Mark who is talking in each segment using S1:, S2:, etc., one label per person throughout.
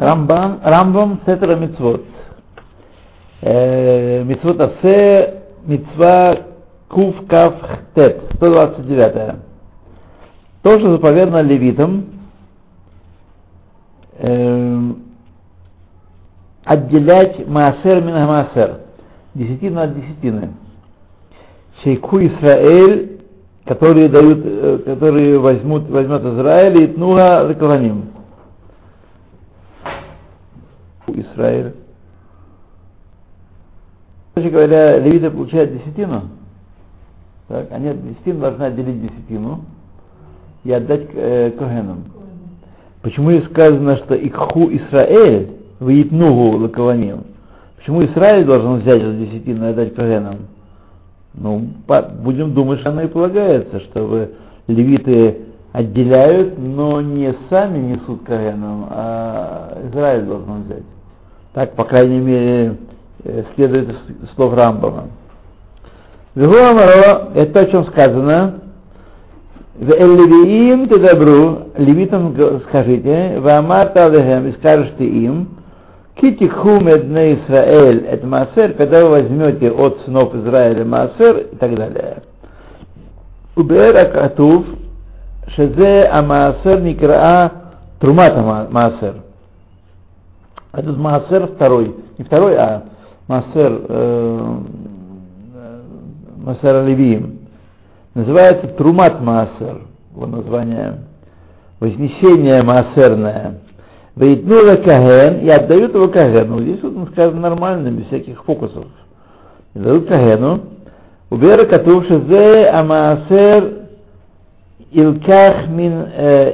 S1: Рамбам, Рамбам Сетра Мицвод. Э, Асе, Мицва Кув Кав Тет, 129. То, что заповедано левитам, э, отделять Маасер мин Маасер, десятину от десятины. Шейку Исраэль, которые дают, э, которые возьмут, возьмет Израиль и Тнуга Лекаланим. Израиль. Короче говоря, левиты получают десятину. Так, они от десятины должны отделить десятину и отдать э, Когенам. Почему и сказано, что Икху Исраэль Ваитнугу Лакаваним? Почему Израиль должен взять эту десятину и отдать Когенам? Ну, по, будем думать, что оно и полагается, чтобы левиты отделяют, но не сами несут Когенам, а Израиль должен взять. Так, по крайней мере, э, следует слов Рамбама. Вегуамаро, это то, о чем сказано, в Эллевиим ты добру, левитам скажите, в Алехем, и скажешь ты им, Китикху медне Исраэль, это Маасер, когда вы возьмете от сынов Израиля Маасер и так далее. Убер Акатув, Шезе Амаасер Никраа Трумата Маасер. Этот Маасер второй, не второй, а Маасер, э, Маасер Левиим. Называется Трумат Маасер, его название, Вознесение Маасерное. Вейтнула Каген и отдают его Кагену. Здесь вот сказано нормально, без всяких фокусов. Дают Кагену. Убера Катув Шезе Амаасер Илках мин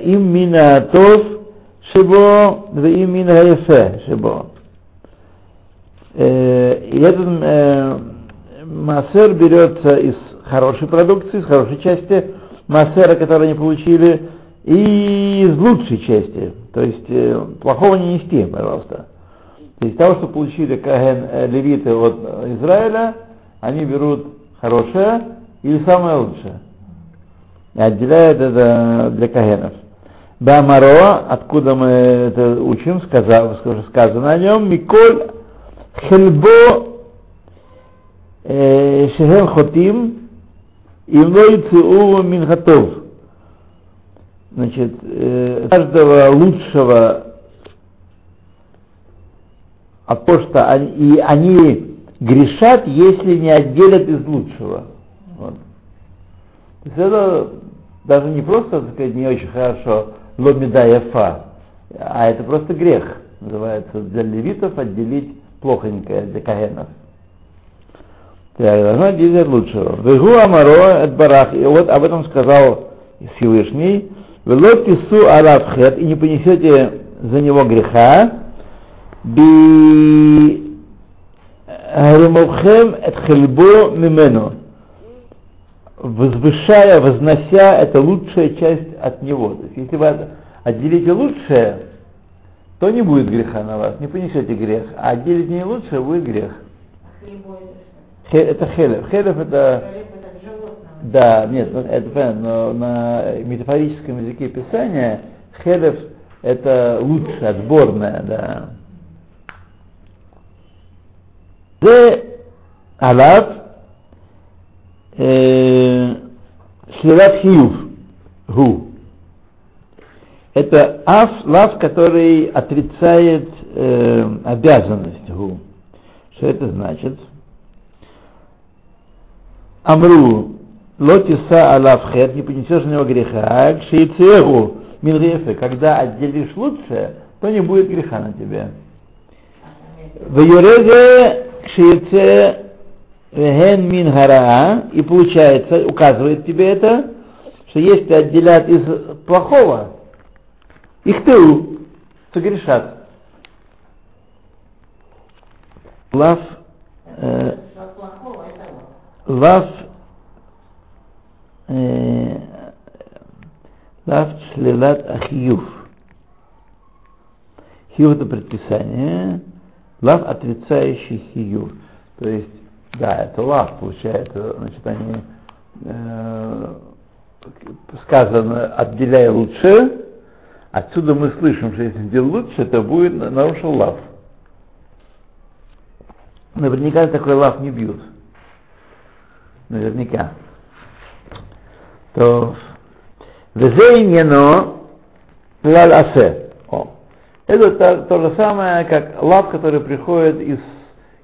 S1: им минатов Шибо им мин Хаефе Шибо. И этот э, Маасер берется из хорошей продукции, из хорошей части Маасера, который они получили, и из лучшей части. То есть э, плохого не нести, пожалуйста. То есть того, что получили Каген э, левиты от Израиля, они берут хорошее или самое лучшее. И отделяют это для Кагенов. Бамаро, откуда мы это учим, сказал, сказано о нем, Миколь Хельбо Шехел Хотим, Имлой Минхатов. Значит, э, каждого лучшего от то, что они, и они грешат, если не отделят из лучшего. Вот. То есть это даже не просто, так сказать, не очень хорошо ломида яфа, а это просто грех. Называется для левитов отделить плохонькое для каhenов. Так, должна отделить лучшего. Вегу амаро от барах. И вот об этом сказал Всевышний. Велот тису алавхет, и не понесете за него греха, би Ремухем эт хельбо мимену, возвышая, вознося, это лучшая часть от него. То есть, если вы отделите лучшее, то не будет греха на вас, не понесете грех. А отделить не лучшее, будет грех. Хе, это хелев. Хелев это... Да, нет, ну, это понятно, но на метафорическом языке Писания хелев это лучше, отборное, да. Зе алав Шлилат хиюв. Гу. Это аф, лав, который отрицает э, обязанность гу. Что это значит? Амру, лотиса алав хет, не понесешь на него греха, кшейцеру минрефе, когда отделишь лучшее, то не будет греха на тебе. В юреге кшейце Веген мин и получается, указывает тебе это, что если отделят из плохого, их тылу, то грешат. Лав, э, лав, э, лав шлилат ахиюв. Хиюв это предписание, лав отрицающий хиюв. То есть да, это лав получается. Значит, они э, сказано, отделяй лучше, Отсюда мы слышим, что если сделать лучше, это будет нарушил лав. Наверняка такой лав не бьют. Наверняка. То Везейнено лаль асе. Это то, то же самое, как лав, который приходит из,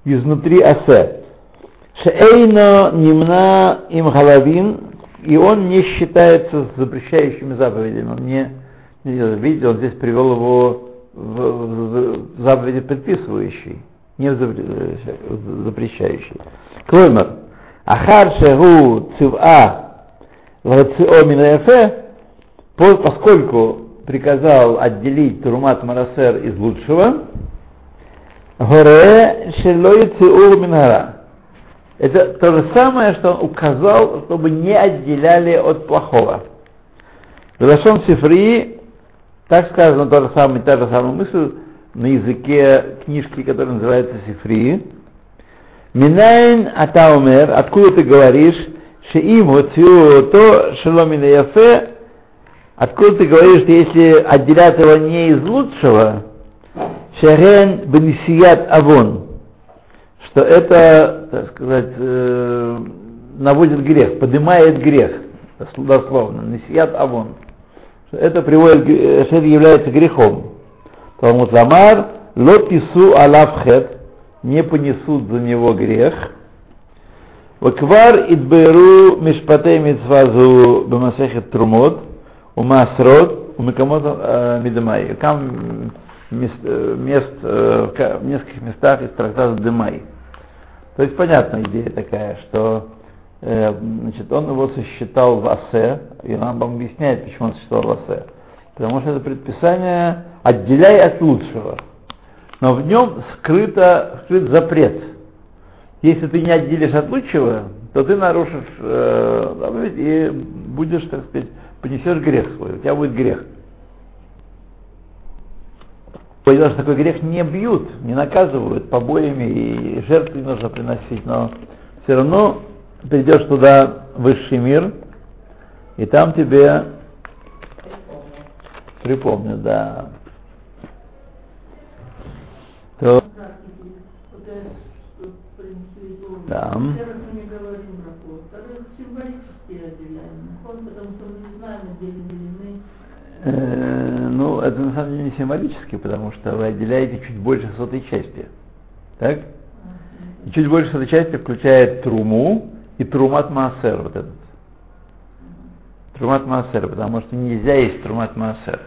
S1: изнутри асе. Шейно немна им халавин, и он не считается запрещающими заповедями. Он не, видите, он здесь привел его в, в, в заповеди предписывающий, не в запрещающий. Клоймер. Ахар шегу цива поскольку приказал отделить Турмат Марасер из лучшего, Горе Шелой Циур Минара. Это то же самое, что он указал, чтобы не отделяли от плохого. В Лашон Сифри, так сказано, то же самое, та же самая мысль на языке книжки, которая называется Сифри. Минайн Атаумер, откуда ты говоришь, Хоциу то Шеломина Яфе, откуда ты говоришь, что если отделять его не из лучшего, Шерен Бенисият Авон, что это, так сказать, э, наводит грех, поднимает грех, дословно, Нисият Авон. Это приводит, что это является грехом. Талмуд Ламар, Лотису Алавхет, не понесут за него грех. Ваквар идберу мишпатей митцвазу бамасехет трумот, умасрот, умекамот мидамай. Там мест, в нескольких местах из трактата Демай. То есть понятная идея такая, что значит, он его сосчитал в Асе, и нам объясняет, почему он сосчитал в Асе. Потому что это предписание отделяй от лучшего но в нем скрыто, скрыт запрет. Если ты не отделишь от лучшего, то ты нарушишь э, и будешь, так сказать, понесешь грех свой, у тебя будет грех. Потому что такой грех не бьют, не наказывают побоями и жертвы нужно приносить, но все равно ты идешь туда, высший мир, и там тебе припомнят, да. То... Да. Э, ну, это на самом деле не символически, потому что вы отделяете чуть больше сотой части. Так? И чуть больше сотой части включает труму и трумат маасер, вот этот. Трумат маасер, потому что нельзя есть трумат маасер.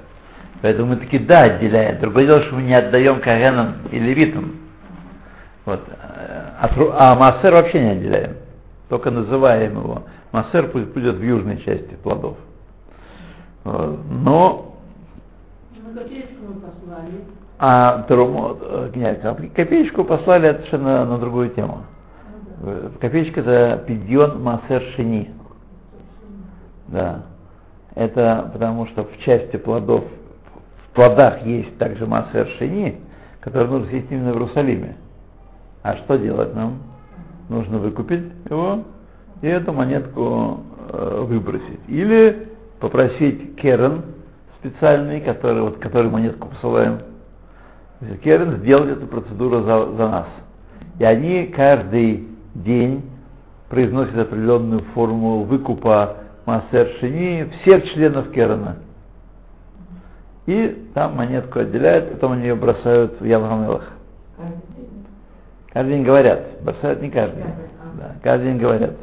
S1: Поэтому мы таки да отделяем. Другое дело, что мы не отдаем Каганам и Левитам. Вот. А, а Массер вообще не отделяем. Только называем его. Массер пусть будет в южной части плодов. Но а Трумот, э, нет, копеечку послали это совершенно на другую тему. Копеечка это пидьон Массер Шини. Да. Это потому что в части плодов плодах есть также масса шини, который нужно съесть именно в Иерусалиме. А что делать нам? Нужно выкупить его и эту монетку э, выбросить. Или попросить керен специальный, который, вот, который монетку посылаем, керен сделать эту процедуру за, за нас. И они каждый день произносят определенную форму выкупа Массер Шини всех членов Керена. И там монетку отделяют, потом они ее бросают в Ямхамелах. Каждый день говорят, бросают не каждый день. Да, каждый день говорят.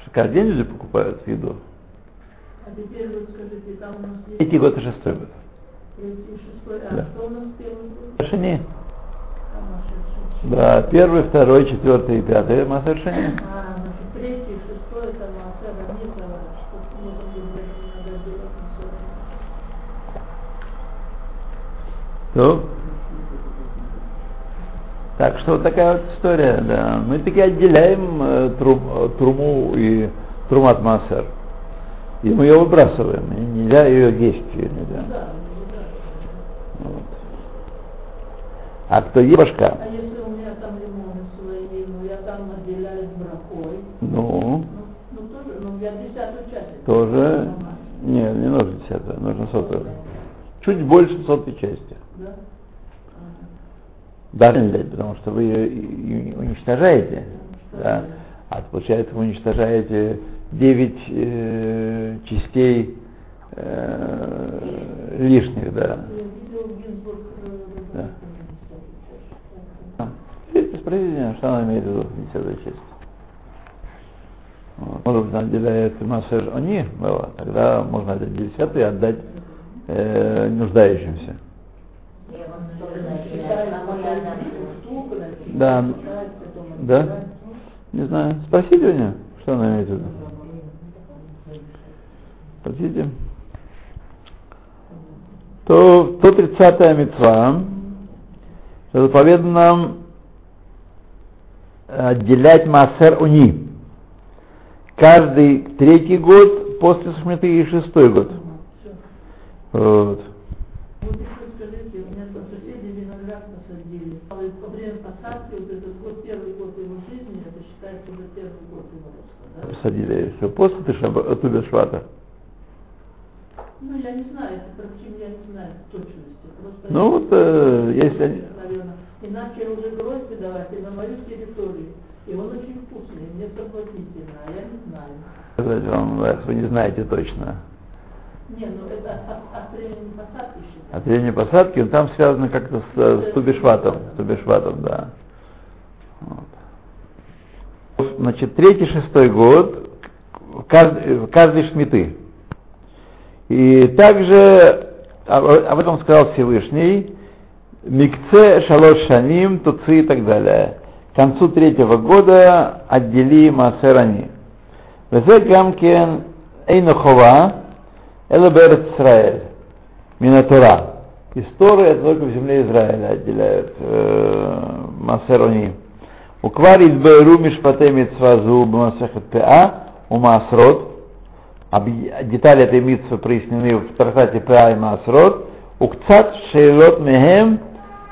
S1: Что каждый день люди покупают еду.
S2: А теперь вот скажите, там у нас есть...
S1: Третий год и шестой год.
S2: Третий, шестой, а
S1: Да.
S2: что у нас первый год? Наши
S1: Да, первый, второй, четвертый и пятый Шини.
S2: А, значит, третий, шестой, это Маасер, а не это, что надо делать.
S1: То. Так что вот такая вот история, да. Мы таки отделяем э, трум, труму и трумат массер. И мы ее выбрасываем. И нельзя ее есть. Нельзя. Вот. А кто ест башка?
S2: А если у меня там лимоны свои, ну я там отделяю с брахой,
S1: Ну,
S2: ну, ну тоже, ну я десятую часть.
S1: тоже
S2: Нормально.
S1: Не, нужно десятая, нужно сотая. Чуть больше сотой части.
S2: Да?
S1: Даже не дать, потому что вы ее уничтожаете. Да. А получается, вы уничтожаете 9 э, частей э, лишних, да. Да. спросите, что она имеет в виду, десятая часть. Вот. Может быть, она отделяет массаж они, было, тогда можно отдать десятый и отдать э, нуждающимся. Да. Да? Не знаю. Спросите у нее, что она имеет в виду. Спросите. То 130-я мецва заповедано нам отделять массер уни. Каждый третий год после Шмиты и шестой год. Вот.
S2: Посадили.
S1: Все после Тышаба- Тубешвата.
S2: Ну, я не знаю, это причем я не знаю точности. Просто
S1: Ну вот, э, если они-
S2: наверное, и начали уже грозди давать и на мою территорию. И он очень вкусный, мне соблазнительно, а я не знаю.
S1: Сказать вам, раз вы не знаете точно.
S2: Не, ну это от, от времени посадки считается.
S1: От времени посадки, он там связано как-то с, э, с Тубешватом. С Тубешватом, да. Вот. Значит, третий, шестой год, каждый, каждый шмиты. И также, об об этом сказал Всевышний, Микце, Шалош Шаним, Туци и так далее. К концу третьего года отдели Маасерани. Везе Гамкен Эйнухова, Элаберет Исраэль, Минатура. Из Торы это только в земле Израиля отделяют э, Масерони. Идбейру Мишпатей Митсвазу Бамасехет Пеа у Масрот. Детали этой митцвы прояснены в трактате Пеа и Масрот. Укцат Шейлот Мехем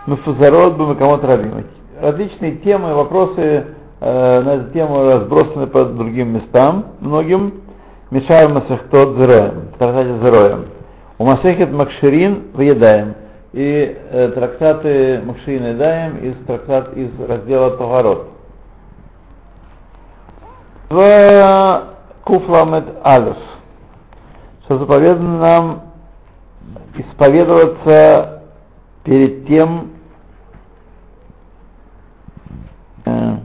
S1: Мефузарот Бамакамот Рабим. Различные темы, вопросы э, на эту тему разбросаны по другим местам, многим. Мишар Масехтот Зероем, в трактате Зероем. У Масехет Макширин выедаем. И э, трактаты Макширин Едаем из трактат из раздела Товарот. В Куфламет Алиф, что заповедано нам исповедоваться перед тем, э,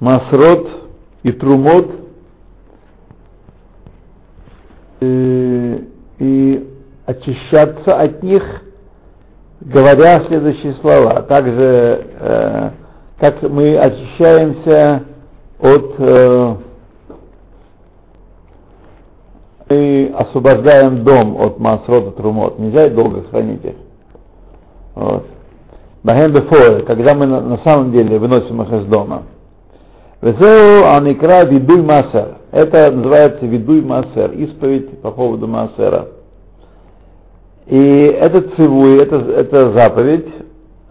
S1: Масрот и Трумот э, и очищаться от них, говоря следующие слова. Также, э, как мы очищаемся от э, мы освобождаем дом от масрота трумот. Нельзя долго хранить их. Вот. Бахем когда мы на, на самом деле выносим их из дома. Везеу аникра видуй масер. Это называется видуй масер, исповедь по поводу масера. И этот цивуй, это, это заповедь,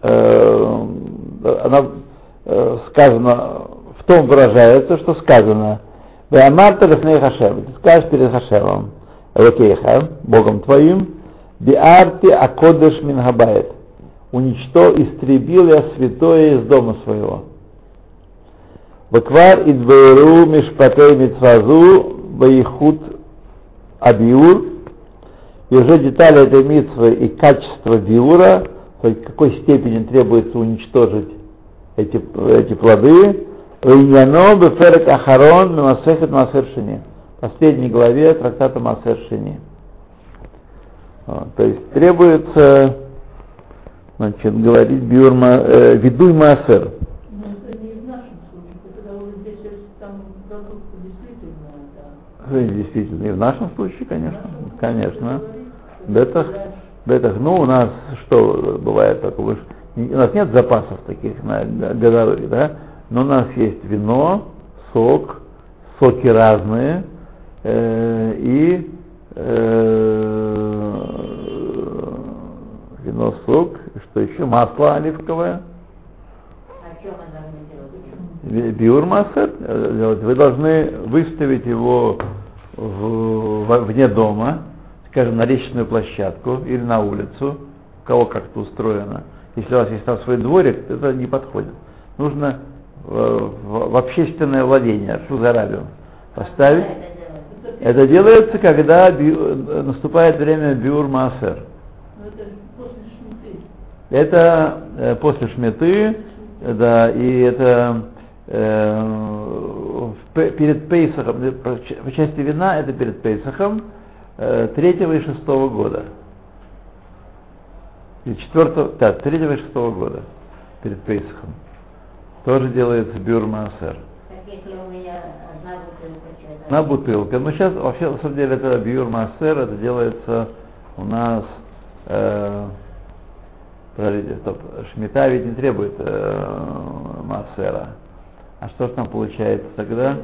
S1: э, она э, сказана, в том выражается, что сказано, Веамарта лифней Хашем, скажешь перед Хашемом, Элокейха, Богом твоим, Биарти Акодеш Мингабает, уничто, истребил я святое из дома своего. Ваквар идвейру мишпатей митцвазу ваихут абиур, и уже детали этой митцвы и качество биура, то есть какой степени требуется уничтожить эти, эти плоды, Иньяно беферек ахарон мемасехет масер шини. Последней главе трактата масер шини. Вот, то есть требуется значит, говорить биур, э, видуй масер.
S2: Продукты действительно,
S1: и в нашем случае, конечно, конечно. Бетах, бетах, ну у нас что бывает такое, у нас нет запасов таких на годовых, да, но у нас есть вино, сок, соки разные э, и э, вино, сок, что еще, масло оливковое.
S3: А?
S1: Биур вы должны выставить его в- в- вне дома, скажем, на лестничную площадку или на улицу, у кого как-то устроено. Если у вас есть там свой дворик, это не подходит. Нужно в, в общественное владение, шузарабиум, поставить.
S3: Это делать.
S1: Это делается, когда бю- э, наступает время биур маасер.
S2: Ну, это после шмиты.
S1: Это э, после шметы, э, да, и это э, перед Пейсахом, э, по части вина это перед Пейсахом э, третьего и шестого года. Или четвертого, да, третьего и шестого года перед Пейсахом. Тоже делается бюр маасер.
S3: Как если у меня одна бутылка.
S1: Но сейчас вообще на самом деле это бьюр массер, это делается у нас э, подождите, стоп, шмита ведь не требует э, массера. А что же там получается тогда?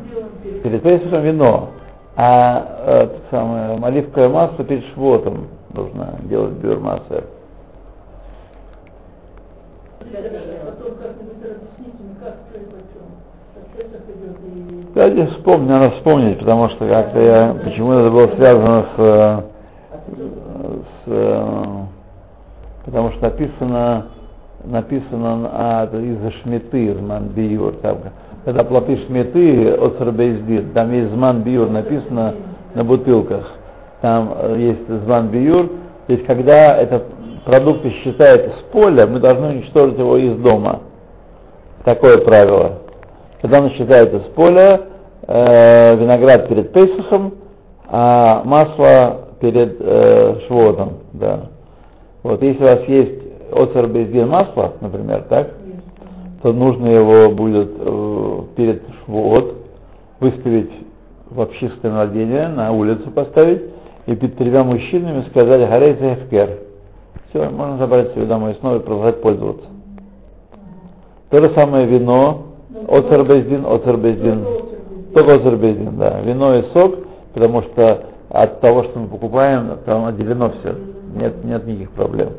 S2: Перед-
S1: Пейсахом вино, а э, самое, оливковое масло перед швотом нужно делать бьюр массер.
S2: Потом как-нибудь объясните мне, как что и почем. Как Песах идет и...
S1: Кстати, вспомню, надо вспомнить, потому что как-то я, почему это было связано с, э, с э, потому что написано, написано а, это из-за шметы, зман биюр, там, когда плоты шметы от Сарбейздин, там есть зман биюр написано на бутылках, там э, есть зман биюр, то есть когда это продукты считают с поля, мы должны уничтожить его из дома. Такое правило. Когда он считается с поля, э, виноград перед Пейсахом, а масло перед э, Швотом, да. Вот, если у вас есть оцер бездин масла, например, так, то нужно его будет э, перед Швот выставить в общественное владение, на улицу поставить, и перед тремя мужчинами сказать «Гарей Зефкер». Все, можно забрать себе домой и снова продолжать пользоваться. То же самое вино, оцер бездин. Только бездин, да. Вино и сок, потому что от того, что мы покупаем, там отделено все. Нет, нет никаких проблем.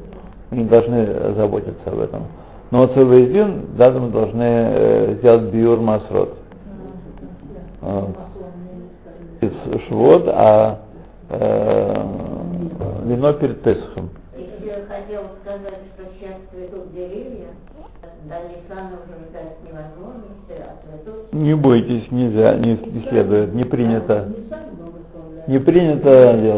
S1: Мы не должны заботиться об этом. Но бездин, да, мы должны э, сделать биур масрот. Вот. Из швот, а э, вино перед Песохом.
S3: Еще хотел сказать, что сейчас цветут деревья, до Ниссана уже ждать невозможности, цветут.
S1: Не бойтесь, нельзя, не, не следует, не принято.
S2: Не благословляют.
S1: Не принято
S3: не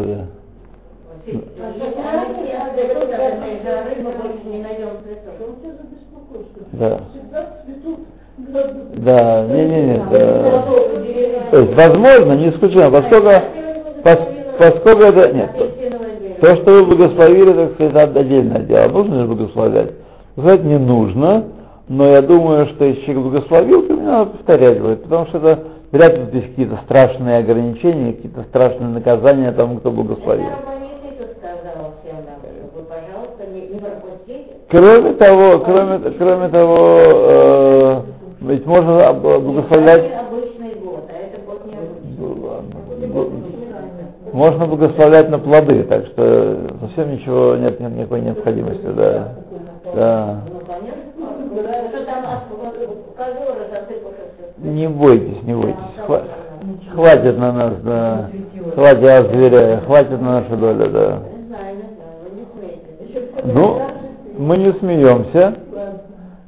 S2: беспокойство?
S1: Да. Да, не-не-не.
S3: А
S1: да.
S3: вот деревья-
S1: То есть, возможно, не исключено, поскольку, пос- поскольку это, нет, то, что вы благословили, так сказать, это отдельное дело. Нужно же благословлять? Благословлять не нужно, но я думаю, что если человек благословил, то надо повторять потому что это вряд ли здесь какие-то страшные ограничения, какие-то страшные наказания тому, кто благословил. Кроме того, кроме, кроме того, э, ведь можно благословлять
S3: а необычный.
S1: Можно благословлять на плоды, так что совсем ничего нет, нет никакой необходимости, да. Да. Не бойтесь, не бойтесь. Хва- хватит на нас, да. Хватит от зверя, хватит на нашу долю, да. Ну, мы не смеемся,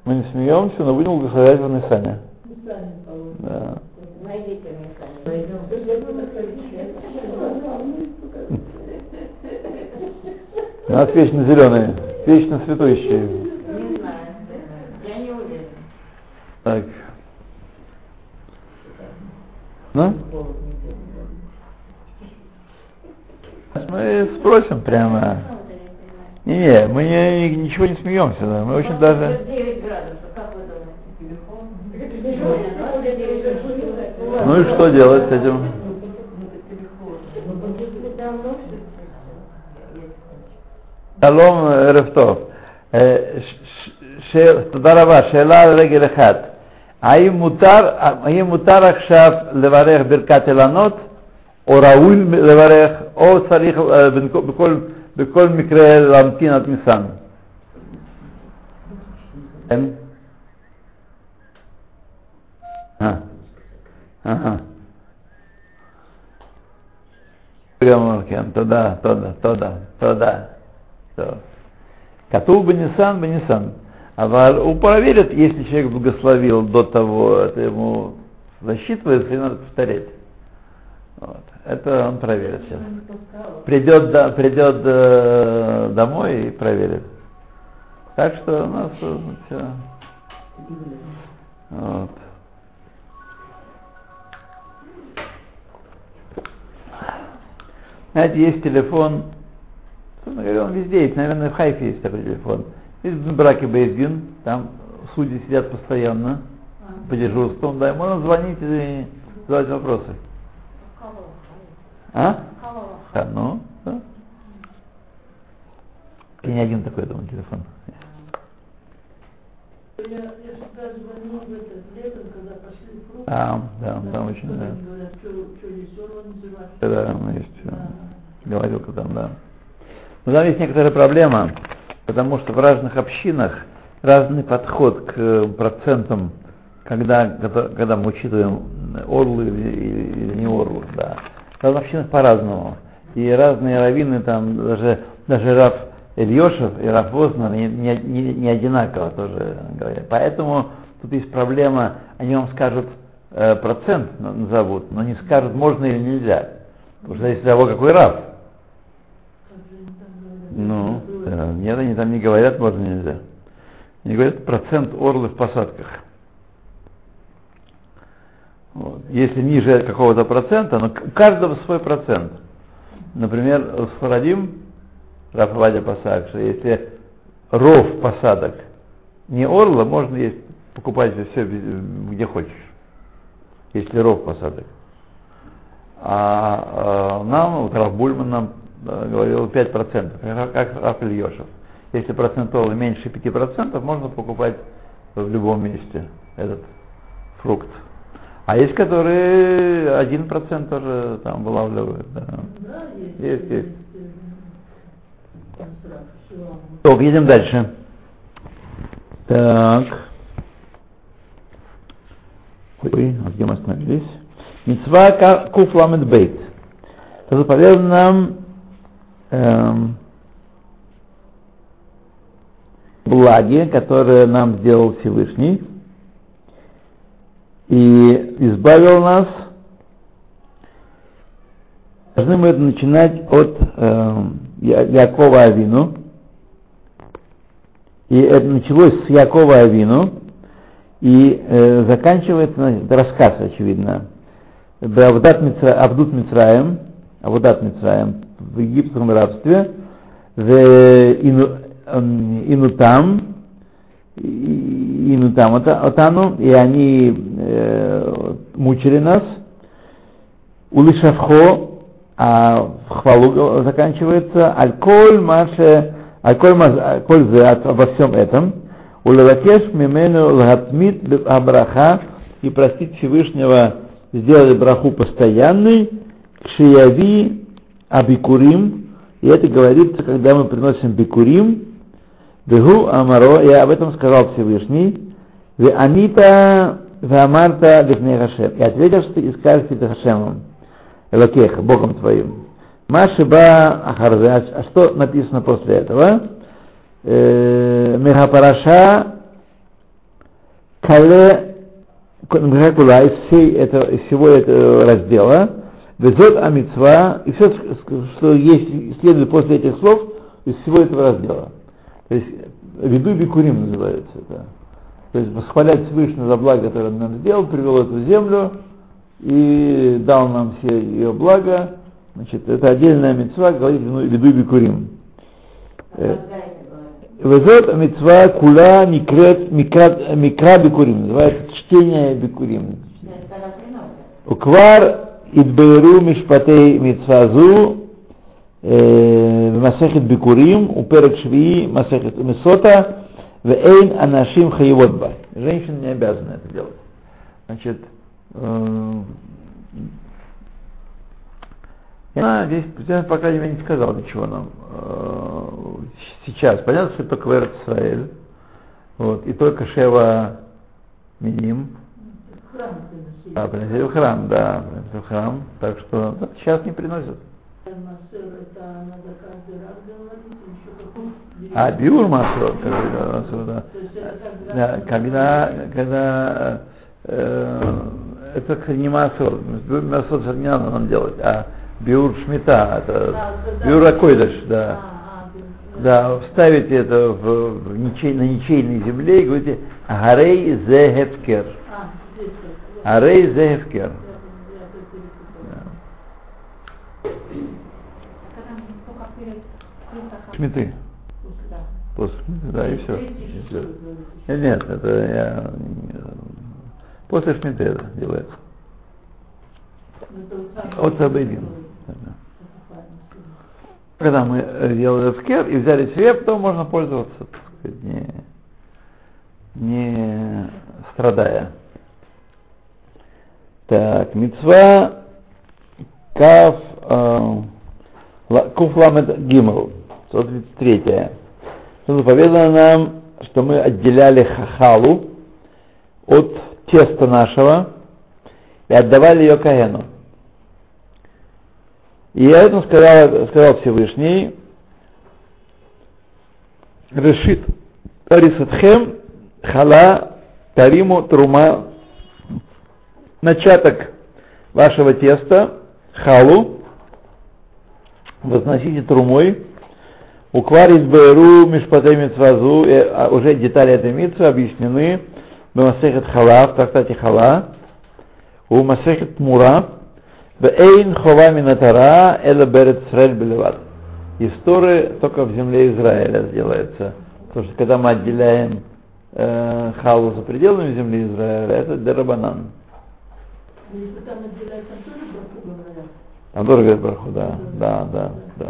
S1: мы не смеемся, но будем благословлять в Ниссане. Да. У нас вечно зеленые, вечно цветущие.
S3: Не знаю. Я не уверен.
S1: Так. Ну? Мы спросим прямо. Не, не, мы не, ни- ничего не смеемся, да. мы очень даже.
S3: 9 градусов, как вы думаете?
S1: Ну и что делать с этим? שלום, ערב טוב. אה, תודה רבה. שאלה על רגל אחת. האם מותר, האם מותר עכשיו לברך ברכת אילנות, או ראוי לברך, או צריך אה, בכל, בכל מקרה להמתין עד ניסן? כן? אה, גם כן, תודה, תודה, תודה, תודה. Коту Банисан, Банисан. А у проверят, если человек благословил до того, это ему засчитывается и надо повторять. Вот. Это он проверит сейчас. Придет, да, придет э, домой и проверит. Так что у нас все. Вот. Знаете, есть телефон, он везде есть, наверное, в Хайфе есть такой телефон. Есть в браке Бейдгин, там судьи сидят постоянно а. по дежурству, да, можно звонить и задавать вопросы. А? Да, ну, да. И не один такой, думаю, телефон.
S2: Я, я всегда звоню в этот летом, когда пошли фрукты.
S1: А, да, да, там очень, да.
S2: Говорят, что, что веселого называть.
S1: Да, ну, есть, да. говорил там, да. Но там есть некоторая проблема, потому что в разных общинах разный подход к процентам, когда, когда, мы учитываем орлы или, не орлы, да. В разных общинах по-разному. И разные раввины, там даже, даже Раф Ильешев и Раф Вознер не, не, не, не одинаково тоже говорят. Поэтому тут есть проблема, они вам скажут э, процент назовут, но не скажут, можно или нельзя. Потому что зависит от того, какой Раф. Ну, да, нет, они там не говорят, можно нельзя. Они говорят процент орлы в посадках. Вот. Если ниже какого-то процента, но у каждого свой процент. Например, с Фарадим, Рафавадя Пасак, что если ров посадок не орла, можно есть, покупать все где хочешь. Если ров посадок. А, а нам, вот Раф Бульман нам говорил 5%, как Раф Ильешев. Если процентово меньше 5%, можно покупать в любом месте этот фрукт. А есть, которые один процент тоже там вылавливают. Да.
S2: Да, есть.
S1: Есть, есть. Так, едем дальше. Так. Ой, а где мы остановились? Мецва куфламет бейт. Заповедано нам эм, благи, которые нам сделал Всевышний, и избавил нас. Должны мы это начинать от э, Якова Авину. И это началось с Якова Авину и э, заканчивается, рассказ, очевидно, Абдут Мицраем, Абдут Мицраем, в египетском рабстве, в Инутам, Инутам Отану, и они э, мучили нас, Улишавхо, а в хвалу заканчивается, Аль-Коль Маше, Аль-Коль Зе обо всем этом, Улавакеш Мимену Лагатмит Абраха, и простить Всевышнего сделали браху постоянный, Кшияви Абикурим, и это говорится, когда мы приносим бикурим, Бегу Амаро, я об этом сказал Всевышний, Ве Анита Ве Амарта Лифней Хашем. И ответил, что ты скажешь перед Хашемом, Элокеха, Богом твоим. Машиба Ахарзе, а что написано после этого? Э, Мегапараша Кале Мегакула из, всей этого, из всего этого раздела, Везот Амитсва, и все, что есть, следует после этих слов, из всего этого раздела. То есть, веду бикурим называется это. То есть, восхвалять Всевышнего за благо, которое он нам сделал, привел эту землю и дал нам все ее блага. Значит, это отдельная мецва, говорит веду бикурим. Э, Везот мецва кула микрет микра бикурим, называется чтение бикурим. Уквар Идберу Мишпатей Митсазу Масехет Бикурим, Уперек Швии, Масехет Мисота, эйн Анашим Хаеводба. Женщины не обязаны это делать. Значит, э, она здесь, по крайней мере, не сказал ничего нам э, сейчас. Понятно, что только в Израиль, вот, и только Шева Миним а, приносили в храм, да, приносили в храм, так что да, сейчас не приносят. А биур масрот, когда, да. Да, когда, когда э, это кстати, не масрот, масрот не надо нам делать, а биур шмита, это биур
S2: да.
S1: акойдыш, да.
S2: А, а,
S1: Да, вставите это в, в ничей- на ничейной земле и говорите Гарей зехевкер.
S2: А,
S3: только перед Песохом.
S1: Шмиты. После да, и все.
S2: Шестой, говорите.
S1: Нет, нет, это я... После шмиты это делается. От
S2: сказано.
S1: Когда мы э, делали эфкер и взяли себе, потом можно пользоваться, так сказать, не, не страдая. Так, мецва каф э, куф гимл, 133. Что заповедано нам, что мы отделяли хахалу от теста нашего и отдавали ее Каэну. И я этому сказал, сказал Всевышний, решит Арисатхем хала тариму трума начаток вашего теста, халу, возносите трумой, укварит беру мишпатей митцвазу, э, а уже детали этой митцвы объяснены в Масехет Хала, в трактате Хала, у Масехет Мура, в Эйн Хова Минатара, Эла Берет Срель Белеват. Из Торы только в земле Израиля делается. Потому что когда мы отделяем э, халу за пределами земли Израиля, это дерабанан.
S2: Если там тоже браху говорят?
S1: Там тоже говорят браху, да, да, да, да.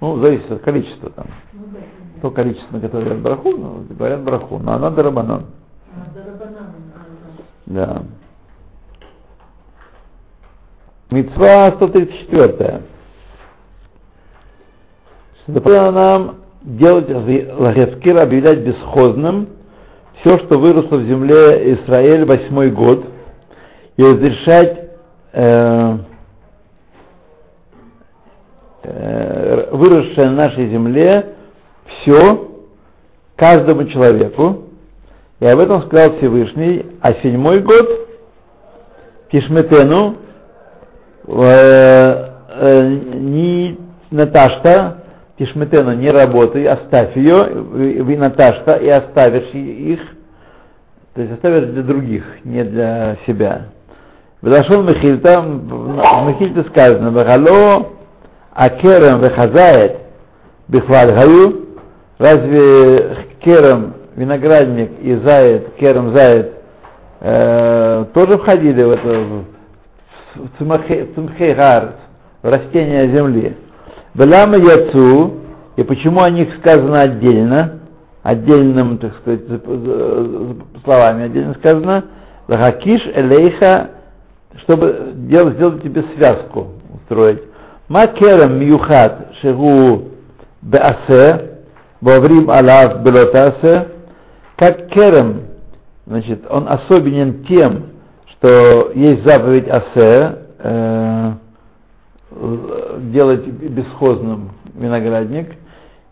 S1: Ну, зависит от количества там.
S2: Ну да.
S1: То количество, на которое говорят браху, ну, говорят браху, но она дерабанан.
S2: А, дарабананы, наверное.
S1: Да. Мецва 134. Запрещено нам делать Лахескир, объявлять бесхозным все, что выросло в земле Израиль восьмой год, и разрешать э, э, выросшее на нашей земле все каждому человеку, и об этом сказал Всевышний, а седьмой год Кишметену э, э, не Наташта, Тишметену не работай, оставь ее, вы Наташта, и оставишь их, то есть оставишь для других, не для себя. Подошел Мехильта, в Мехильте сказано, Вахало Акерем Вехазает Бихваль Гаю, разве Керем, виноградник и Зает, Керем Зает, э, тоже входили в это, в цумхейгар, в растения земли. Белама яцу, и почему о них сказано отдельно, отдельным, так сказать, словами отдельно сказано, Лахакиш элейха, чтобы делать, сделать тебе связку, устроить. Макерам мюхат шегу беасе, баврим алав белотасе, как керем, значит, он особенен тем, что есть заповедь асе, э, делать бесхозным виноградник,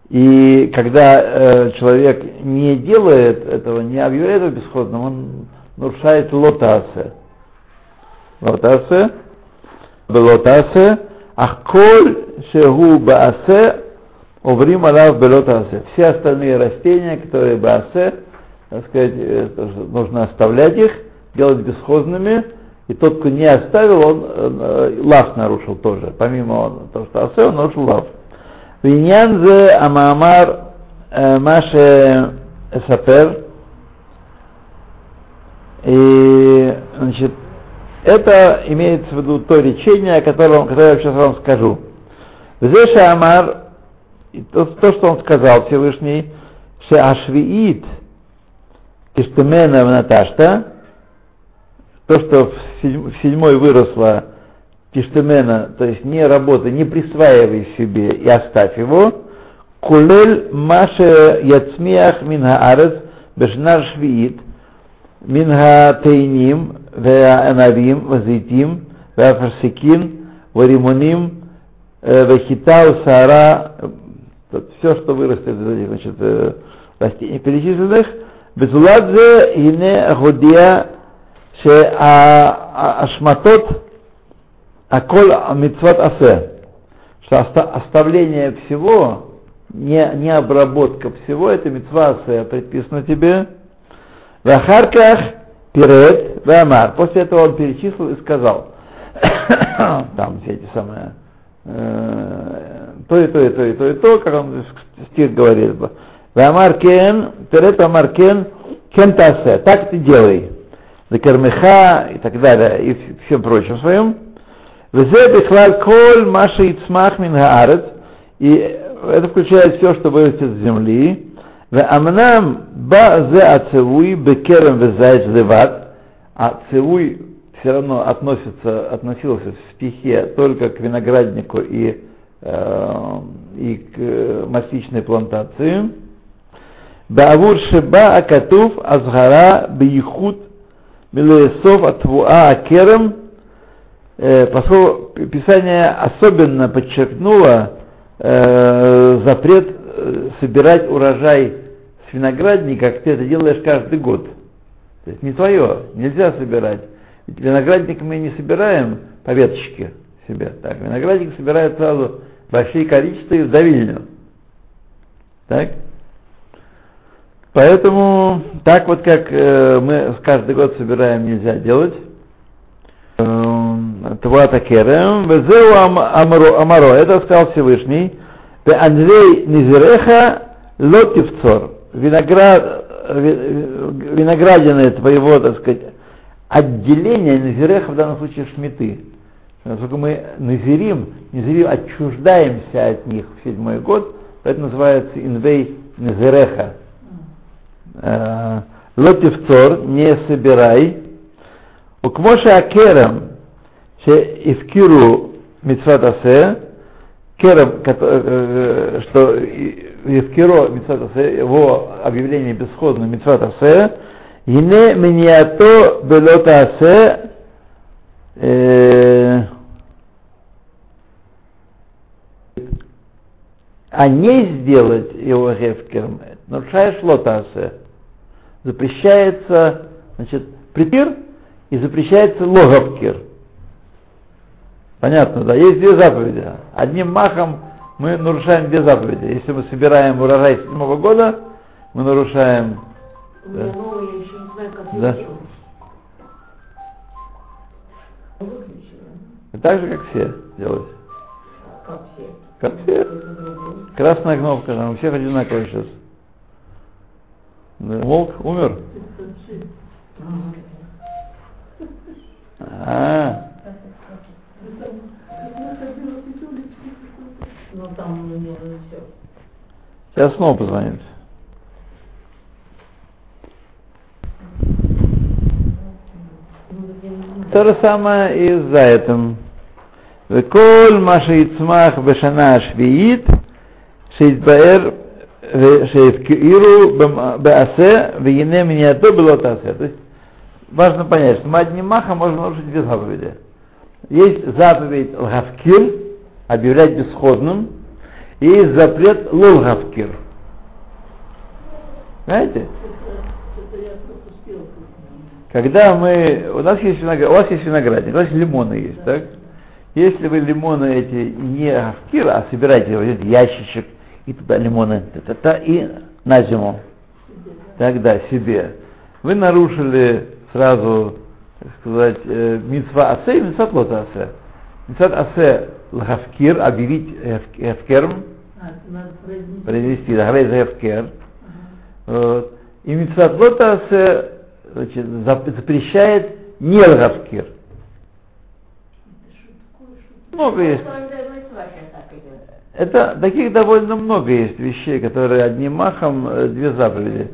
S1: и когда э, человек не делает этого, не объявляет его бесхозным, он нарушает лотасе. Лотасе, белотасе, ахколь шегу баасе, Оврим алав белотасе. Все остальные растения, которые баасе, так сказать, нужно оставлять их, делать бесхозными, и тот, кто не оставил, он э, лав нарушил тоже. Помимо того, что асе, он нарушил лав. Виньянзе амамар э, маше сапер. И, значит, это имеется в виду то речение, о котором, которое я сейчас вам скажу. Везеша амар, то, то, что он сказал Всевышний, что ашвиит Иштемена в Наташта, то, что в седьмой выросло Тиштемена, то есть не работай, не присваивай себе и оставь его, кулель маше яцмиах минха арец бешнар швиит минха тейним веанавим вазитим веафарсикин варимоним э, вахитау сара, все, что вырастет из этих значит, растений перечисленных, безуладзе ине агудия ше ашматот акол мицват асе, что оставление всего, не, не обработка всего, это мицва асе, предписано тебе. Вахарках перед Вамар. После этого он перечислил и сказал, там все эти самые, э, то и то, и то, и то, и то, как он стих говорит. Вамар кен, перед Вамар кен, кен так ты делай. Закермеха и так далее, и всем прочим своем. Везе бихлаль коль маша ицмах мин и это включает все, что вырастет с земли. Веамнам ба зе ацевуй бекерем везайц леват, а цевуй все равно относится, относился в стихе только к винограднику и, и к масличной плантации. Баавур шеба акатув азгара бейхут милесов атвуа акерем Э, поскольку Писание особенно подчеркнуло э, запрет собирать урожай с виноградника, ты это делаешь каждый год. То есть не твое, нельзя собирать. Ведь виноградник мы не собираем по веточке себе. Так, виноградник собирает сразу большие количества и в давильню. Так? Поэтому так вот как э, мы каждый год собираем, нельзя делать. Твата Керем, Везеу Амаро, это сказал Всевышний, Андрей Низереха Лотивцор, виноград, виноградины твоего, так сказать, отделения Низереха в данном случае шмиты. Насколько мы назерим, назерим, отчуждаемся от них в седьмой год, это называется инвей Низереха. Лотивцор, не собирай. Укмоша Акерем, Ивкиру Митсват Асе, Керам, что Ивкиро Митсват Асе, его объявление бесходно Митсват Асе, Ине Миньято Белота Асе, а не сделать его гефкером, нарушаешь лотасе. Запрещается, значит, припир и запрещается логовкер. Понятно, да? Есть две заповеди. Одним махом мы нарушаем две заповеди. Если мы собираем урожай седьмого года, мы нарушаем...
S2: Да. новый, я еще не знаю, как
S1: да. И так же, как все делают.
S3: Как все.
S1: Как все. Красная кнопка, там у всех одинаковая сейчас. Да. Волк умер. А,
S3: Ну там у него все.
S1: сейчас снова позвонит. То же самое и за этим. Коль Маша Ицмах Бешана Швиит Шейтбаэр Шейфкиру Баасе Вегине Миньято было тасе. То есть важно понять, что мы одним махом можем нарушить две заповеди. Есть заповедь Лгавкир, объявлять бесходным, и запрет Лолгавкир. Знаете? Когда мы, у нас есть виноград, у вас есть виноградник, у вас лимоны есть, так? Если вы лимоны эти не авкир, а собираете возьмете ящичек и туда лимоны, та -та -та, и на зиму, тогда себе, вы нарушили сразу, так сказать, э, митцва асе и митцва лота асе. Митцва асе лхавкир, объявить
S2: надо произнести.
S1: да, эвкер. Вот. И митцва лота асе значит, зап- запрещает не лхавкир. Много есть. Это таких довольно много есть вещей, которые одним махом две заповеди.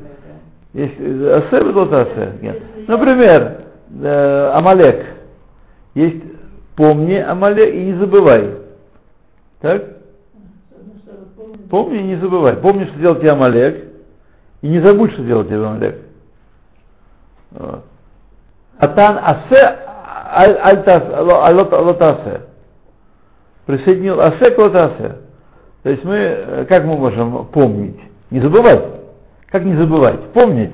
S1: Есть э, асе и лот асе. Нет. Например, э, Амалек. Есть помни Амалек и не забывай. Так? Помни и не забывай. Помни, что делал тебе Амалек, и не забудь, что делал тебе Амалек. Атан асе аль- аль тас- ало- алот- алот асе. присоединил асе к асе. То есть мы, э, как мы можем помнить? Не забывать. Как не забывать? Помнить.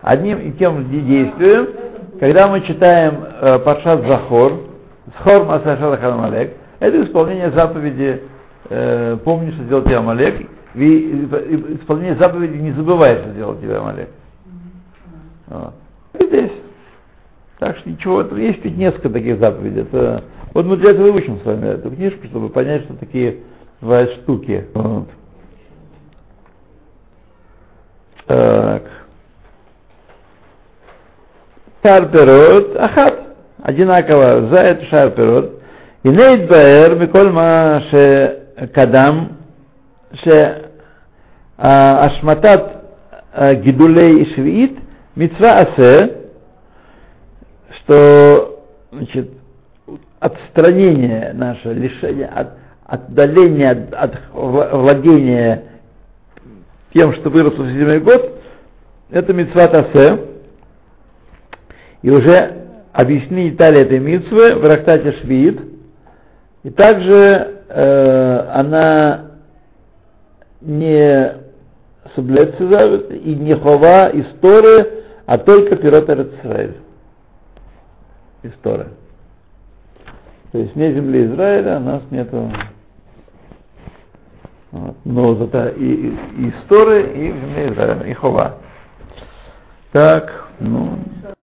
S1: Одним и тем действием, когда мы читаем э, Паршат Захор, Схор Масашат Хамалек, это исполнение заповеди э, «Помни, что сделал тебя Амалек», и исполнение заповеди «Не забывай, что сделал тебя Амалек». Вот. И здесь. Так что ничего, есть ведь несколько таких заповедей. Это, вот мы для этого учим с вами эту книжку, чтобы понять, что такие бывают штуки. Вот. Так. Шарперот, ахат, одинаково, за это шарперот. И нейт баэр, миколь ма ше кадам, ше ашматат гидулей и швиит, митцва асе, что значит, отстранение наше, лишение, от, отдаление от, от владения тем, что выросло в седьмой год, это митцват асе. И уже объяснили детали этой митцвы в Рахтате Швид. И также э, она не соблюдается и не хова истории, а только пирот Израиль. История. То есть не земли Израиля, у нас нету вот. Но зато и, и истории, и в земле Израиля, и хова. Так, ну,